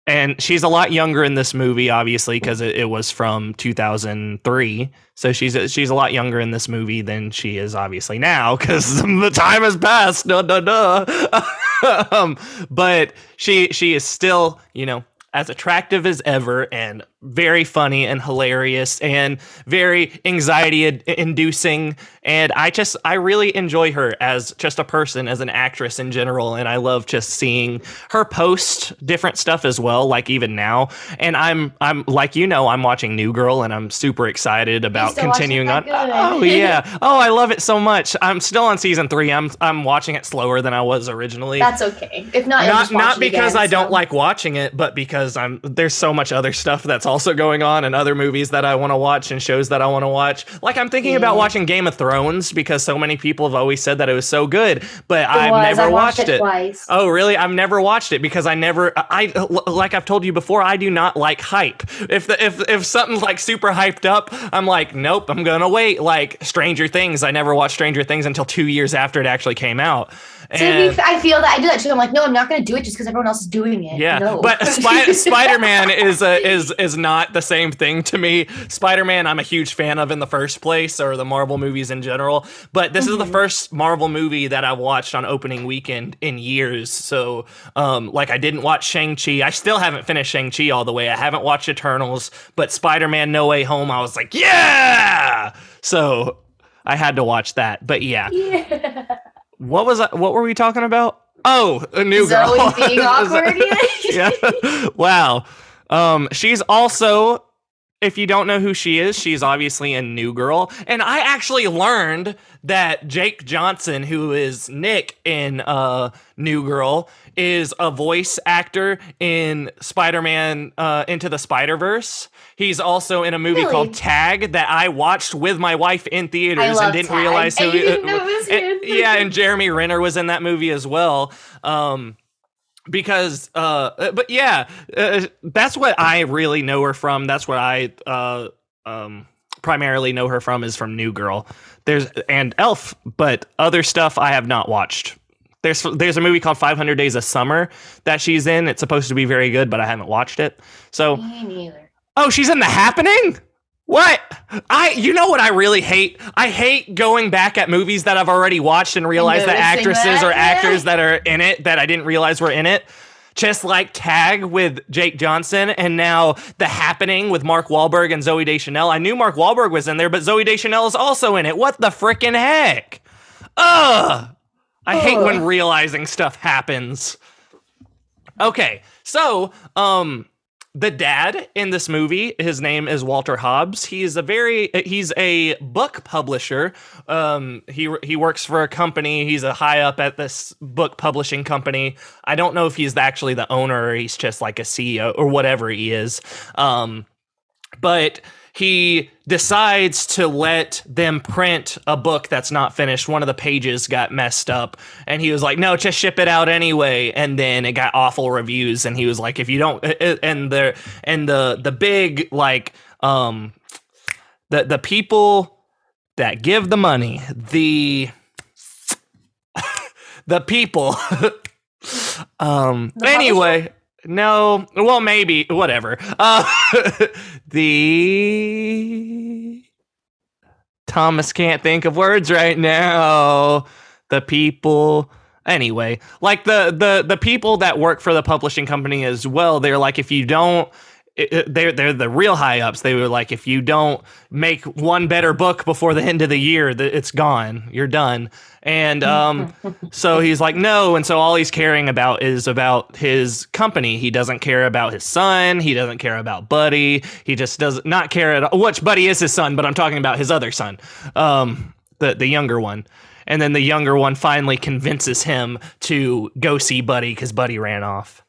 and she's a lot younger in this movie obviously because it, it was from 2003 so she's she's a lot younger in this movie than she is obviously now because the time has passed duh, duh, duh. um, but she she is still you know as attractive as ever and very funny and hilarious and very anxiety in- inducing and i just i really enjoy her as just a person as an actress in general and i love just seeing her post different stuff as well like even now. And i'm i'm like you know i'm watching new girl and i'm super excited about continuing on. Oh, oh yeah. Oh i love it so much. I'm still on season three. I'm i'm watching it slower than i was originally. That's okay. If not, not not because again, I don't like watching it, but because I'm there's so much other stuff that's also going on and other movies that I want to watch and shows that I want to watch. Like I'm thinking about mm. watching Game of Thrones because so many people have always said that it was so good, but It I've was. never I watched, watched it. twice. Oh, really? I've never watched it because I never I like I've told you before, I do not like hype. If the if if something's like super hyped up, I'm like, nope, I'm going to wait. Like Stranger Things, I never watched Stranger Things until 2 years after it actually came out. So if I feel that I do that too. I'm like, no, I'm not going to do it just because everyone else is doing it. Yeah, no. but Spy- Spider Man is a, is is not the same thing to me. Spider Man, I'm a huge fan of in the first place, or the Marvel movies in general. But this is the Mhm. first Marvel movie that I watched on opening weekend in years. So, um, like I didn't watch Shang Chi. I still haven't finished Shang Chi all the way. I haven't watched Eternals, but Spider Man No Way Home, I was like, yeah. So I had to watch that. But yeah, yeah. what was I, what were we talking about? Oh, a new Zooey girl. being awkward. yeah. wow. Um, she's also, if you don't know who she is, she's obviously a new girl. And I actually learned that Jake Johnson, who is Nick in uh, New Girl, is a voice actor in Spider-Man uh, Into the Spider-Verse. He's also in a movie Really? called Tag that I watched with my wife in theaters and didn't Tag. realize who And he- didn't know it was and- yeah, and Jeremy Renner was in that movie as well. Um, because uh but yeah uh, that's what i really know her from. That's what i uh um primarily know her from is from new girl. There's and elf but other stuff i have not watched. There's there's a movie called 500 days of summer that she's in. It's supposed to be very good but i haven't watched it. So Me neither. Oh, she's in the happening? What? I you know what I really hate? I hate going back at movies that I've already watched and realize that actresses that, or yeah. actors that are in it that I didn't realize were in it. Just like Tag with Jake Johnson and now The Happening with Mark Wahlberg and Zooey Deschanel. I knew Mark Wahlberg was in there, but Zooey Deschanel is also in it. What the frickin' heck? Ugh. I hate when realizing stuff happens. Okay, so um the dad in this movie his name is walter hobbs. He's a very he's a book publisher. Um he he works for a company. He's a high up at this book publishing company. I don't know if he's actually the owner or he's just like a ceo or whatever he is. Um but he decides to let them print a book that's not finished. One of the pages got messed up, and he was like, "No, just ship it out anyway." And then it got awful reviews, and he was like, "If you don't," and the and the the big like um the the people that give the money, the the people. um. Anyway. No, well, maybe whatever. Uh, the Thomas can't think of words right now. The people. Anyway, like the the the people that work for the publishing company as well, they're like, if you don't, it- it- they're they're the real high ups. They were like, if you don't make one better book before the end of the year, that it's gone. You're done. And um, so he's like, no. And so all he's caring about is about his company. He doesn't care about his son. He doesn't care about Buddy. He just does not care at all. Which Buddy is his son, but I'm talking about his other son, um, the the younger one. And then the younger one finally convinces him to go see Buddy because Buddy ran off.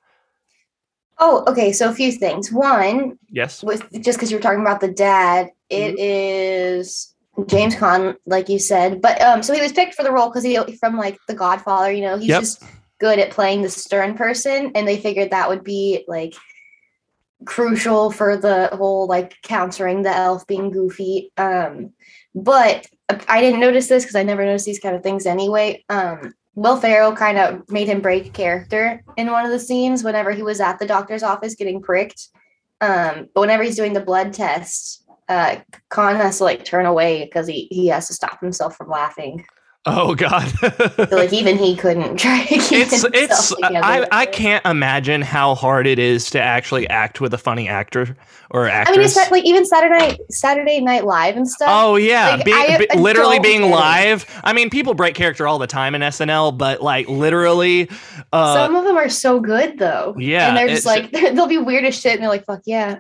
Oh, okay. So a few things. One, Yes. with just because you were talking about the dad, it is James Caan, like you said. But um, so he was picked for the role because he from like The Godfather. You know, he's Yep. just good at playing the stern person, and they figured that would be like crucial for the whole like countering the elf being goofy. Um, but I didn't notice this because I never noticed these kind of things anyway. Um, Will Ferrell kind of made him break character in one of the scenes whenever he was at the doctor's office getting pricked. Um, but whenever he's doing the blood test, uh, Caan has to like turn away because he he has to stop himself from laughing. Oh God. So like even he couldn't try to keep it's it's together. I, I can't imagine how hard it is to actually act with a funny actor or actress. I mean, it's like even Saturday Night Saturday Night Live and stuff. Oh yeah, Like, being, I- be- literally being live. I mean, people break character all the time in SNL, but like literally, uh, Some of them are so good though. yeah, and they're just like they'll be weird as shit, and they're like, "Fuck yeah!"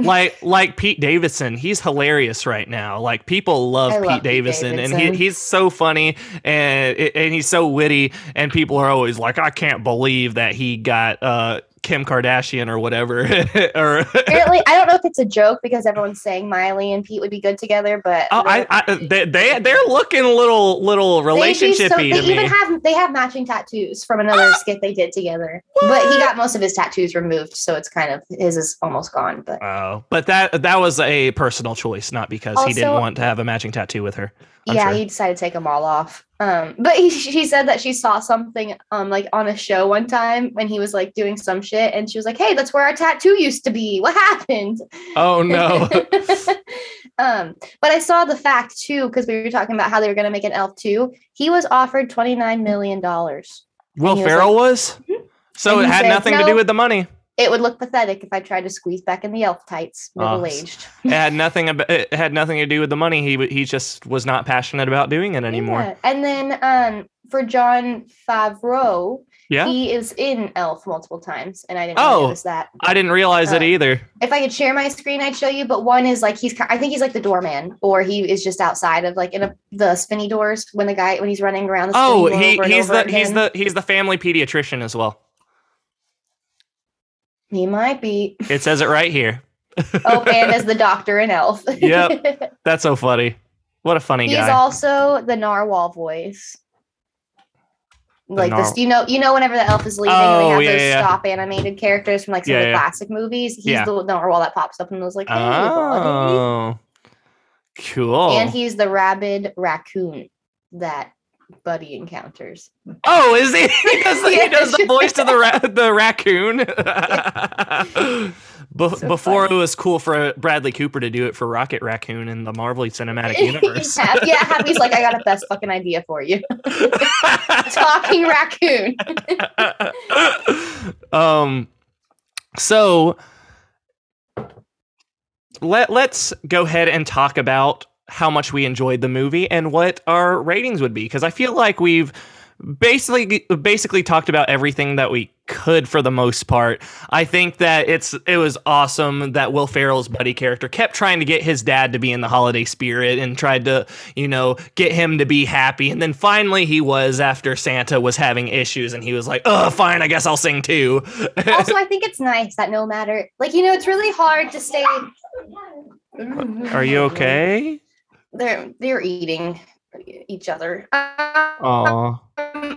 Like like Pete Davidson, he's hilarious right now. Like people love, Pete, love Pete Davidson, and he, he's so funny and and he's so witty, and people are always like, I can't believe that he got uh Kim Kardashian or whatever, or Apparently, I don't know if it's a joke because everyone's saying Miley and Pete would be good together, but Oh, I, I, they, they, they're looking a little, little relationshipy so- they me. even have they have matching tattoos from another ah! skit they did together. But he got most of his tattoos removed, so it's kind of his is almost gone. But Oh, but that that was a personal choice, not because he didn't want to have a matching tattoo with her. I'm yeah, sure. he decided to take them all off. Um, but he, she said that she saw something um like on a show one time when he was like doing some shit, and she was like, "Hey, that's where our tattoo used to be. What happened?" Oh no. um, but I saw the fact too because we were talking about how they were going to make an elf too. He was offered twenty nine million dollars. Will he was Ferrell was? So And it had said, nothing to do with the money. It would look pathetic if I tried to squeeze back in the elf tights, Oh, middle aged. It had nothing. About, it had nothing to do with the money. He he just was not passionate about doing it anymore. And then um, for Jon Favreau, Yeah. he is in Elf multiple times, and I didn't Oh. notice that. I didn't realize it Uh, either. If I could share my screen, I'd show you. But one is like he's, I think he's like the doorman, or he is just outside of like in a, the spinny doors when the guy when he's running around. The Oh, he he's the he's the he's the family pediatrician as well. He might be. It says it right here. Oh, and as the doctor and Elf. Yep. That's so funny. What a funny He's guy. He's also the narwhal voice. Like nar- this, you know, you know, whenever the elf is leaving, and Oh, they have yeah, those yeah. stop animated characters from like some Yeah, of the yeah. classic movies. He's the narwhal that pops up and was like, "Hey, buddy." oh, cool. and he's the rabid raccoon that Buddy encounters. Oh, is he? Does the, he does the voice to the ra- the raccoon. Be- So before funny. it was cool for Bradley Cooper to do it for Rocket Raccoon in the Marvel Cinematic Universe. yeah, yeah, Happy's like, I got a best fucking idea for you. Talking raccoon. um, so let let's go ahead and talk about how much we enjoyed the movie and what our ratings would be because I feel like we've basically basically talked about everything that we could for the most part. I think that it's it was awesome that Will Ferrell's buddy character kept trying to get his dad to be in the holiday spirit and tried to, you know, get him to be happy and then finally he was after Santa was having issues and he was like, "Oh, fine, I guess I'll sing too." also, I think it's nice that no matter, like, you know, it's really hard to stay. Are you okay? They're they're eating each other. Aw. Um,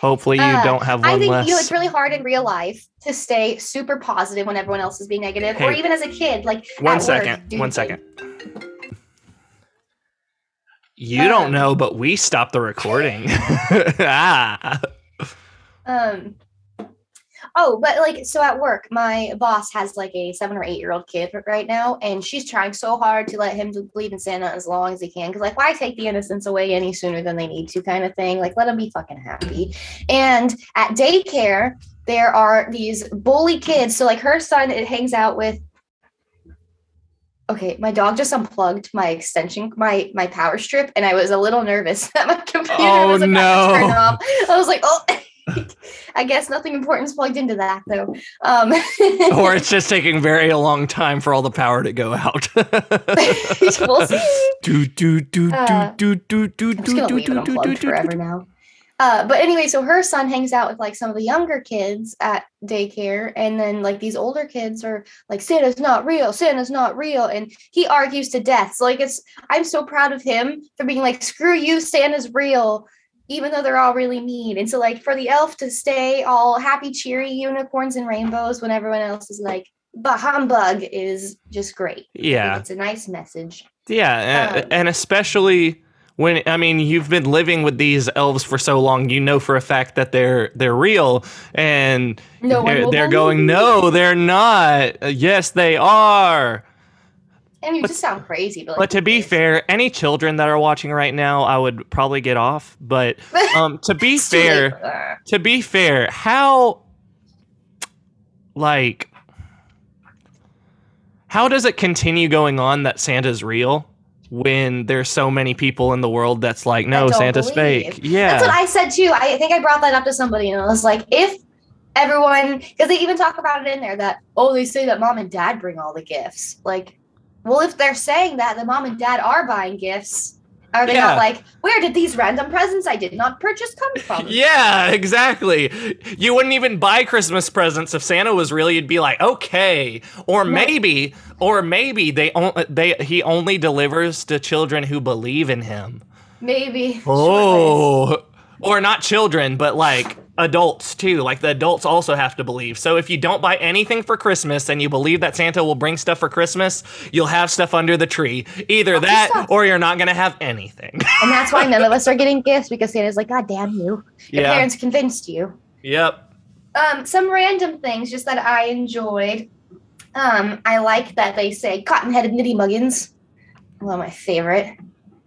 Hopefully you Uh, don't have I one think less. you know it's really hard in real life to stay super positive when everyone else is being negative, or even as a kid. Like One work, second. do One second. You don't Um, know, but we stopped the recording. ah. Um. Oh, but like, so at work, my boss has like a seven or eight year old kid right now, and she's trying so hard to let him believe in Santa as long as he can. Cause, like, why take the innocence away any sooner than they need to, kind of thing? Like, let him be fucking happy. And at daycare, there are these bully kids. So, like, her son, it hangs out with okay my dog just unplugged my extension my my power strip and i was a little nervous that my computer Oh, was about no. to turn off i was like oh i guess nothing important is plugged into that though. Um or it's just taking very a long time for all the power to go out. we'll see. Do do do Uh, do do do do do do do unplugged do forever now. Uh, but anyway, so her son hangs out with like some of the younger kids at daycare, and then like these older kids are like, Santa's not real, Santa's not real, and he argues to death. So like, it's I'm so proud of him for being like, screw you, Santa's real, even though they're all really mean. And so like for the elf to stay all happy, cheery, unicorns and rainbows when everyone else is like, but humbug is just great. Yeah, It's a nice message. yeah, Um, and especially when I mean you've been living with these elves for so long, you know for a fact that they're they're real, and No they're, they're going, no, they're not. Uh, yes, they are. And you But- just sound crazy, but, like, But to be fair, any children that are watching right now, I would probably get off. But um, to be It's too late fair, to be fair, how like how does it continue going on that Santa's real when there's so many people in the world that's like, no, Santa's believe. fake? Yeah. That's what I said too. I think I brought that up to somebody and I was like, if everyone, because they even talk about it in there that, oh, they say that mom and dad bring all the gifts. Like, well, if they're saying that the mom and dad are buying gifts, are they Yeah. not like, where did these random presents I did not purchase come from? yeah, exactly. You wouldn't even buy Christmas presents if Santa was real. You'd be like, okay, or maybe, or maybe they on, they he only delivers to children who believe in him. Maybe. Oh, or not children, but like adults too. Like the adults also have to believe. So if you don't buy anything for Christmas and you believe that Santa will bring stuff for Christmas, you'll have stuff under the tree. Either of that or you're not going to have anything. And that's why none of us are getting gifts because Santa's like, God damn you. Your yeah. parents convinced you. Yep. um some random things just that I enjoyed. Um, I like that they say cotton headed nitty muggins. One of my favorite.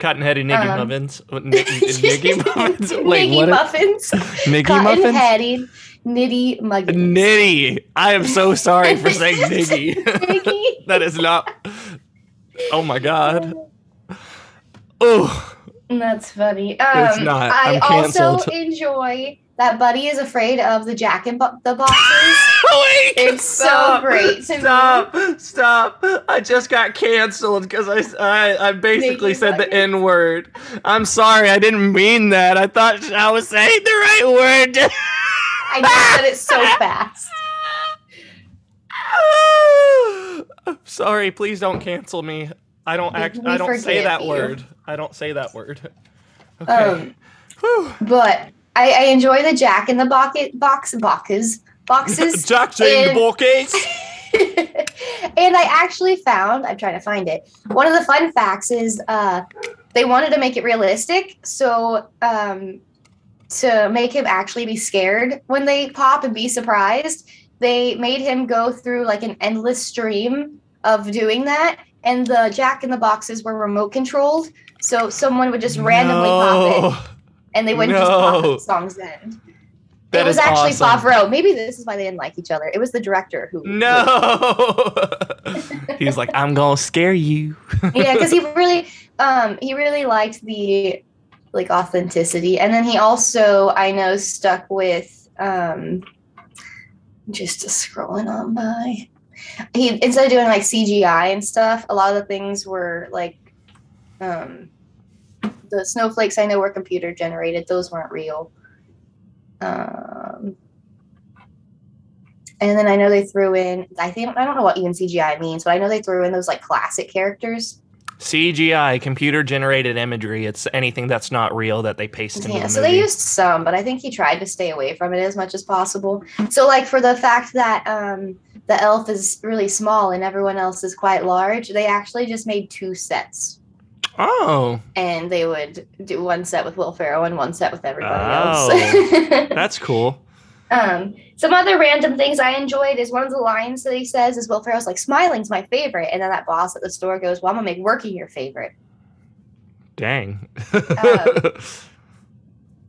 Cotton-headed Niggy Um, Muffins. Niggy Muffins? Wait, Niggy what? muffins. Niggy Muffins? nitty muggins. Nitty. I am so sorry for saying Niggy. Niggy. that is not. Oh my god. Oh. That's funny. Um, It's not. I I'm also canceled. enjoy that Buddy is afraid of the Jack bo- the boxes. Wait, It's so great to me. Stop! Stop! I just got canceled because I, I I basically Nikki said the N word. I'm sorry, I didn't mean that. I thought I was saying the right word. I just said it so fast. I'm sorry. Please don't cancel me. I don't act. I don't say that you. word. I don't say that word. Okay. Um, but I, I enjoy the Jack in the bucket box boxes boxes. Jack in the bookcase. and I actually found I'm trying to find it. One of the fun facts is uh, they wanted to make it realistic, so um, to make him actually be scared when they pop and be surprised, they made him go through like an endless stream of doing that. And the Jack in the boxes were remote controlled, so someone would just randomly pop it, and they wouldn't just pop the song's end. That it was actually awesome. Favreau. Maybe this is why they didn't like each other. It was the director who. No. He's like, I'm gonna scare you. yeah, because he really, um, he really liked the like authenticity, and then he also, I know, stuck with um, just scrolling on by. He instead of doing like CGI and stuff, a lot of the things were like, um, the snowflakes I know were computer generated; those weren't real. Um, and then I know they threw in. I think I don't know what even CGI means, but I know they threw in those like classic characters. CGI, computer generated imagery. It's anything that's not real that they paste into Yeah, the so movie. So they used some, but I think he tried to stay away from it as much as possible. So, like for the fact that um, the elf is really small and everyone else is quite large, they actually just made two sets, oh, and they would do one set with Will Ferrell and one set with everybody Oh. else. that's cool. Um, some other random things I enjoyed is one of the lines that he says is Will Ferrell's like smiling's my favorite, and then that boss at the store goes, "Well, I'm gonna make working your favorite." Dang.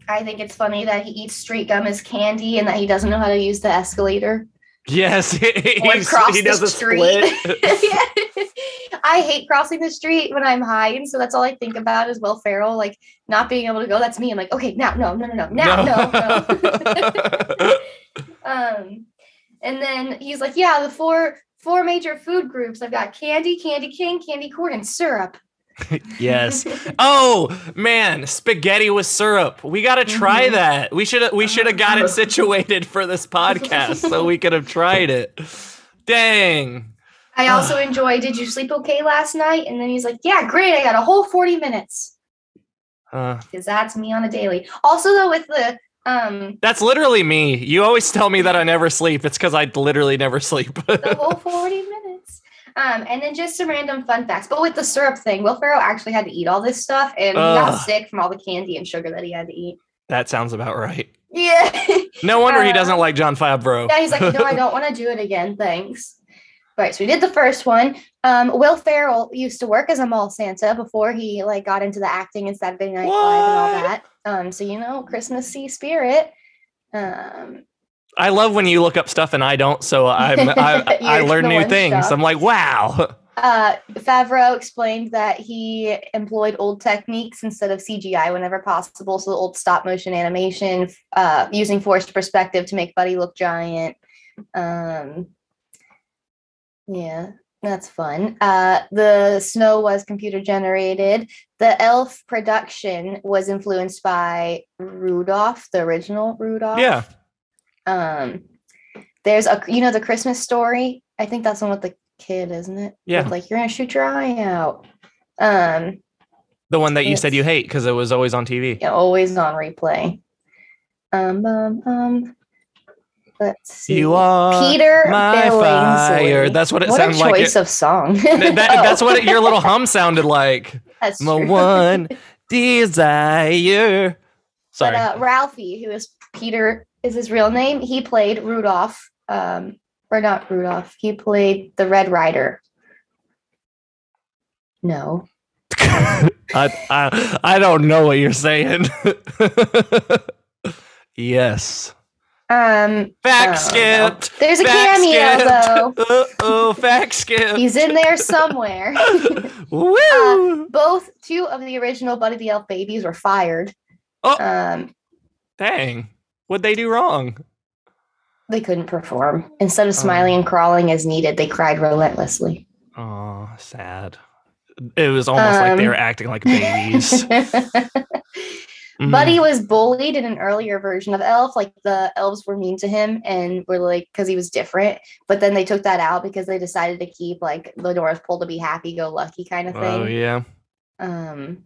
I think it's funny that he eats street gum as candy and that he doesn't know how to use the escalator. Yes, he, Or cross he does the a street. split. I hate crossing the street when I'm high, and so that's all I think about is Will Ferrell, like not being able to go. That's me. I'm like, okay, now, no, no, no, no, now, no, no. um, and then he's like, yeah, the four four major food groups. I've got candy, candy cane, candy corn, and syrup. yes. Oh man, spaghetti with syrup. We got to try Mhm. that. We should we should have got it situated for this podcast so we could have tried it. Dang. I also enjoy. Did you sleep okay last night? And then he's like, yeah, great. I got a whole forty minutes Uh, because that's me on a daily. Also, though, with the um that's literally me. You always tell me that I never sleep. It's because I literally never sleep. the whole 40 minutes. Um, and then just some random fun facts. But with the syrup thing, Will Ferrell actually had to eat all this stuff and he got sick from all the candy and sugar that he had to eat. that sounds about right. Yeah. No wonder he Uh, doesn't like Jon Favreau. yeah, he's like, no, I don't want to do it again. Thanks. Right, so we did the first one. Um, Will Ferrell used to work as a mall Santa before he like got into the acting and Saturday Night Live and all that. Um, so you know, Christmassy spirit. Um, I love when you look up stuff and I don't, so I'm I, I learn new things. shocked. I'm like, wow. Uh, Favreau explained that he employed old techniques instead of CGI whenever possible. So old stop motion animation, uh, using forced perspective to make Buddy look giant. Um, yeah, that's fun. Uh, the snow was computer generated. The Elf production was influenced by Rudolph, the original Rudolph. Yeah. Um, there's a you know the Christmas story. I think that's one with the kid, isn't it? Yeah. With, like you're gonna shoot your eye out. Um, The one that you said you hate because it was always on TV. yeah, always on replay. Um, um, um. Let's see. You are Peter my Billingsley. fire. That's what it what a sounded like. choice It- of song. Th- that- Oh, That's what it, your little hum sounded like. that's My true. one desire. But Sorry. uh, Ralphie, who is Peter, is his real name. He played Rudolph, um, or not Rudolph. He played the Red Rider. No, I, I I don't know what you're saying. yes. um, Fact Oh, skipped. there's a Fact cameo though. skipped. Uh oh, fact skip. He's in there somewhere. Woo! Both two of the original Buddy the Elf babies were fired. Oh. Um, Dang. What'd they do wrong? they couldn't perform. Instead of smiling and crawling as needed, they cried relentlessly. Oh, sad. It was almost like they Um, were acting like babies. Mhm. Buddy was bullied in an earlier version of Elf. Like the elves were mean to him and were like, because he was different. But then they took that out because they decided to keep like the North Pole to be happy go lucky kind of thing. Oh yeah. Um,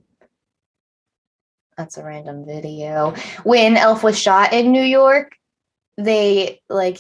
that's a random video. When Elf was shot in New York, they like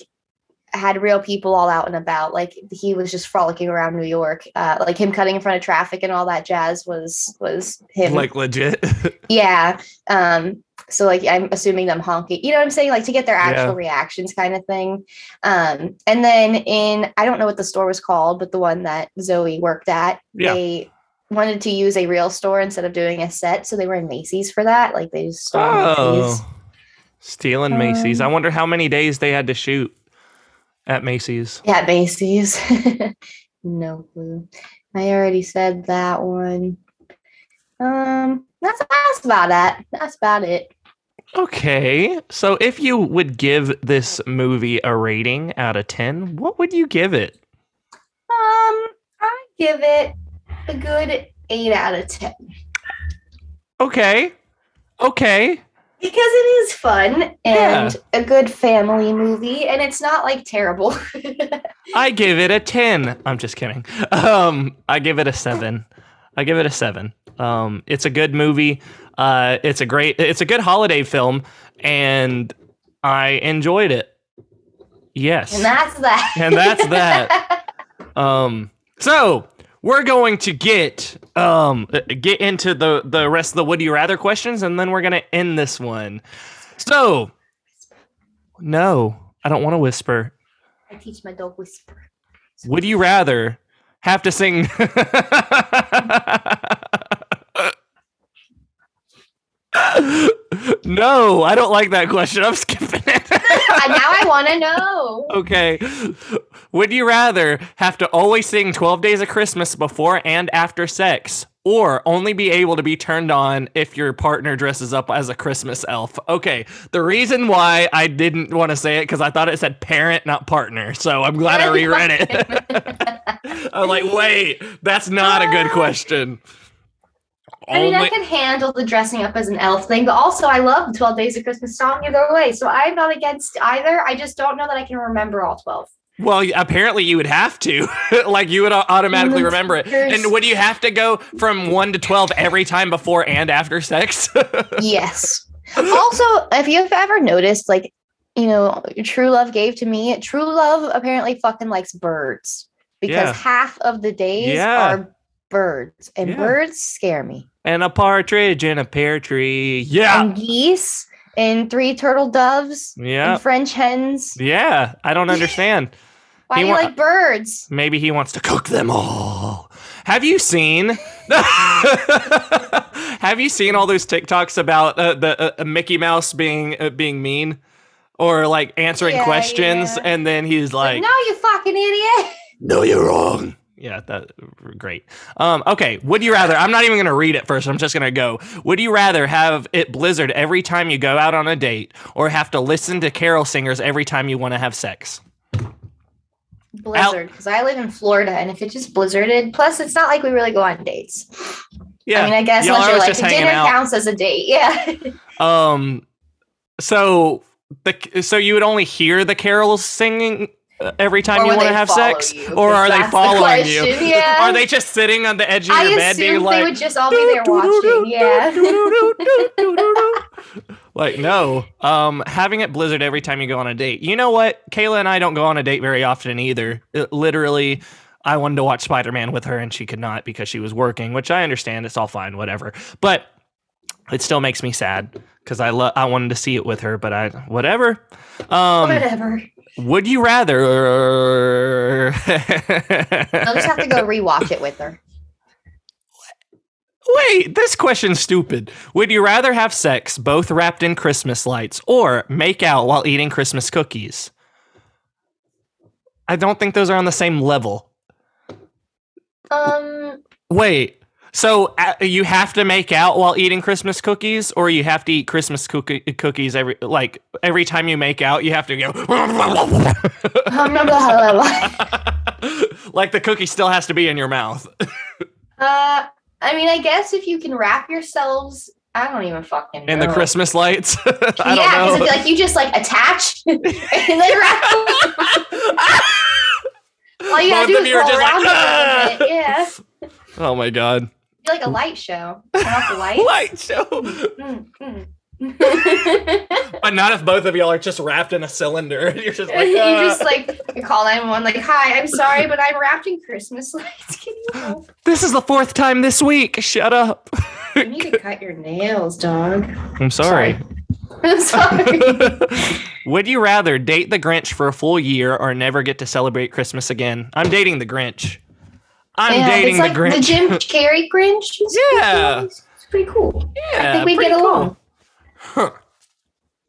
had real people all out and about. Like he was just frolicking around New York. Uh, like him cutting in front of traffic and all that jazz was was him. Like legit. yeah. Um. So like I'm assuming them honking. You know what I'm saying? Like to get their actual Yeah. reactions, kind of thing. Um. And then in I don't know what the store was called, but the one that Zooey worked at, Yeah. they wanted to use a real store instead of doing a set, so they were in Macy's for that. Like they just stole Macy's. oh. Stealing Macy's. I Um, wonder how many days they had to shoot at Macy's. Yeah, Macy's. no clue. I already said that one. Um, that's that's about it. That's about it. Okay. So if you would give this movie a rating out of 10, what would you give it? Um, I give it a good eight out of ten Okay. Okay. because it is fun and a good family movie, and it's not like terrible. I give it a 10. I'm just kidding. Um, I give it a 7. I give it a 7. Um, it's a good movie. Uh, it's a great it's a good holiday film and I enjoyed it. Yes. and that's that. And that's that. Um, so we're going to get um get into the the rest of the would you rather questions, and then we're gonna end this one. So No, I don't want to whisper. I teach my dog whisper. Would you rather have to sing? no, I don't like that question. I'm skipping it. now I want to know. okay. Would you rather have to always sing 12 Days of Christmas before and after sex? Or only be able to be turned on if your partner dresses up as a Christmas elf. Okay, the reason why I didn't want to say it because I thought it said parent, not partner. So I'm glad I reread it. I'm like, wait, that's not a good question. I mean, I can handle the dressing up as an elf thing, but also I love the 12 Days of Christmas song either way. So I'm not against either. I just don't know that I can remember all 12. Well, apparently you would have to. like you would automatically remember it. And would you have to go from 1 to 12 every time before and after sex? yes. Also, if you've ever noticed, like, you know, True Love gave to me, True Love apparently fucking likes birds because Yeah. half of the days Yeah. are birds, and Yeah. birds scare me. and a partridge in a pear tree. Yeah. And geese, and three turtle doves, Yeah. and French hens. Yeah. I don't understand. Why He do you wa- like birds? Maybe he wants to cook them all. Have you seen? Have you seen all those TikToks about uh, the uh, Mickey Mouse being uh, being mean, or like answering Yeah, questions, yeah. and then he's like, no, you fucking idiot. "No, you're wrong." Yeah, that great. Um, okay, would you rather? I'm not even gonna read it first. I'm just gonna go. Would you rather have it blizzard every time you go out on a date, or have to listen to carol singers every time you want to have sex? Blizzard, because I live in Florida, and if it just blizzarded, plus it's not like we really go on dates. Yeah, I mean, I guess y'all unless you're like dinner out. counts as a date. Yeah. Um, so the so you would only hear the carols singing every time Or you want to have sex, you? or 'Cause are they that's the following you? yeah. Are they just sitting on the edge of I your bed being assumed like? they would just all be there watching. Yeah. like no um having it blizzard every time you go on a date you know what kayla and i don't go on a date very often either It- literally i wanted to watch spider-man with her and she could not because she was working which i understand it's all fine whatever but it still makes me sad because i lo- i wanted to see it with her but i whatever um Whatever. Would you rather I'll just have to go rewatch it with her. Wait, this question's stupid. Would you rather have sex both wrapped in Christmas lights or make out while eating Christmas cookies? I don't think those are on the same level. Um, Wait, so uh, you have to make out while eating Christmas cookies or you have to eat Christmas cookie- cookies every like every time you make out you have to go like the cookie still has to be in your mouth. uh, I mean, I guess if you can wrap yourselves, I don't even fucking know. In the Christmas lights. I yeah, because like you just like attach and then wrap. All you gotta do is roll just like, "Ah!" a little bit. Yeah, oh my god. Like a light show. Turn off the. Light show. Mm, mm. But not if both of y'all are just wrapped in a cylinder. You're just like, you just "Ah." like you call 911 like, hi, I'm sorry, but I'm wrapped in Christmas lights. Can you help? this is the fourth time this week. Shut up. You need to cut your nails, dog. I'm sorry. I'm sorry. Would you rather date the Grinch for a full year or never get to celebrate Christmas again? I'm dating the Grinch. I'm Yeah, dating it's the like Grinch. the Jim Carrey Grinch. Yeah. It's pretty cool. yeah, I think we get cool. along. Huh.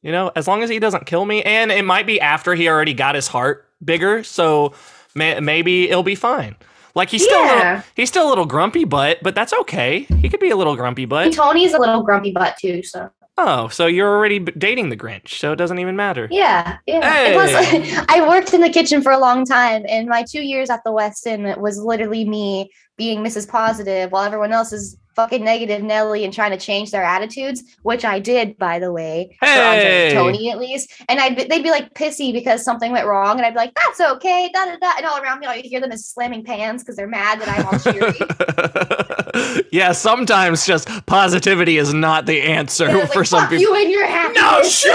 You know, as long as he doesn't kill me, and it might be after he already got his heart bigger, so may- maybe it'll be fine. Like he's still a little, he's still a little grumpy butt, but that's okay. He could be a little grumpy And. Tony's a little grumpy butt too, so Oh, so you're already dating the Grinch, so it doesn't even matter. yeah, yeah. Hey. And plus, I worked in the kitchen for a long time, and my two years at the Westin was literally me being Mrs. Positive, while everyone else is fucking negative Nelly and trying to change their attitudes, which I did, by the way, Hey. Tony at least. And I'd be, they'd be like pissy because something went wrong, and I'd be like, "That's okay," da da da. And all around me, all you hear them is slamming pans because they're mad that I'm all cheery. yeah, sometimes just positivity is not the answer for some people. you and your happiness. No,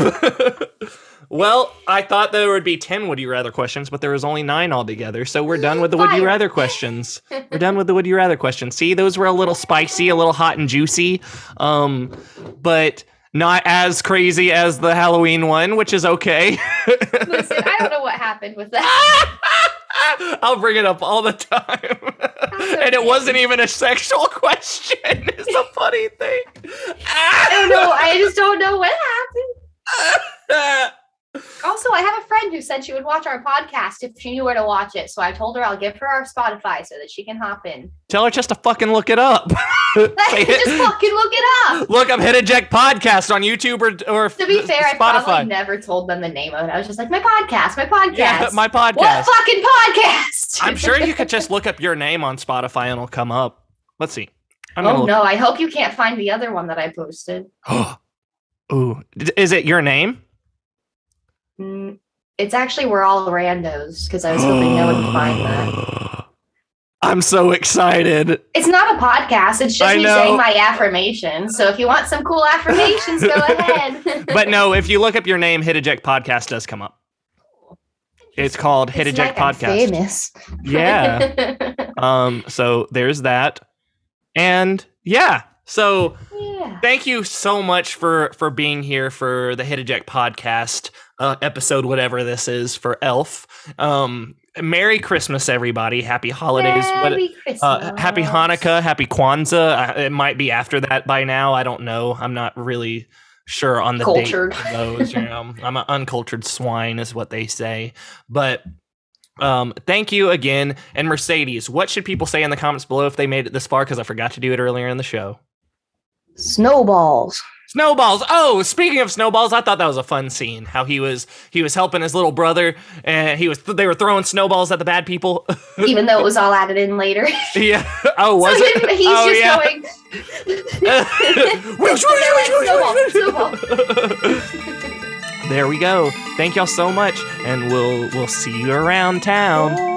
shut up! well, I thought there would be 10 would you rather questions, but there was only nine altogether. So we're done with the would you rather questions. We're done with the would you rather questions. See, those were a little spicy, a little hot and juicy. Um, but Not as crazy as the Halloween one, which is okay. Listen, I don't know what happened with that. I'll bring it up all the time. and it wasn't even a sexual question. It's a funny thing. I don't know. I just don't know what happened. Also, I have a friend who said she would watch our podcast if she knew where to watch it. So I told her I'll give her our Spotify so that she can hop in. Tell her just to fucking look it up. Just fucking look it up. look up Hit Eject Podcast on YouTube or, or To be fair, I Spotify. probably never told them the name of it. I was just like, my podcast, my podcast. yeah, my podcast. what fucking podcast? I'm sure you could just look up your name on Spotify and it'll come up. Let's see. I'm Oh no, I hope you can't find the other one that I posted. Ooh, is it your name? Mm, It's actually we're all randos because I was hoping no one would find that. I'm so excited. It's not a podcast. It's just me saying my affirmations. So if you want some cool affirmations, go ahead. But no, if you look up your name, Hit Eject Podcast does come up. It's called Hit It's Eject like I'm Podcast. famous. Yeah. Um, so there's that. And yeah, so yeah. thank you so much for for being here for the Hit Eject podcast uh, episode, whatever this is for Elf. Um, Merry Christmas, everybody! Happy holidays! What- Merry Christmas. uh, happy Hanukkah, Happy Kwanzaa. Uh, It might be after that by now. I don't know. I'm not really sure on the Cultured. date of those. You know, I'm an uncultured swine, is what they say. But um, thank you again. And Mercedes, what should people say in the comments below if they made it this far? Because I forgot to do it earlier in the show. Snowballs. Snowballs. Oh, speaking of snowballs, I thought that was a fun scene. How he was he was helping his little brother, and he was they were throwing snowballs at the bad people. Even though it was all added in later. yeah. Oh, was so it? him- he's oh, just yeah. going. Snowball, snowball. there we go. Thank y'all so much, and we'll we'll see you around town.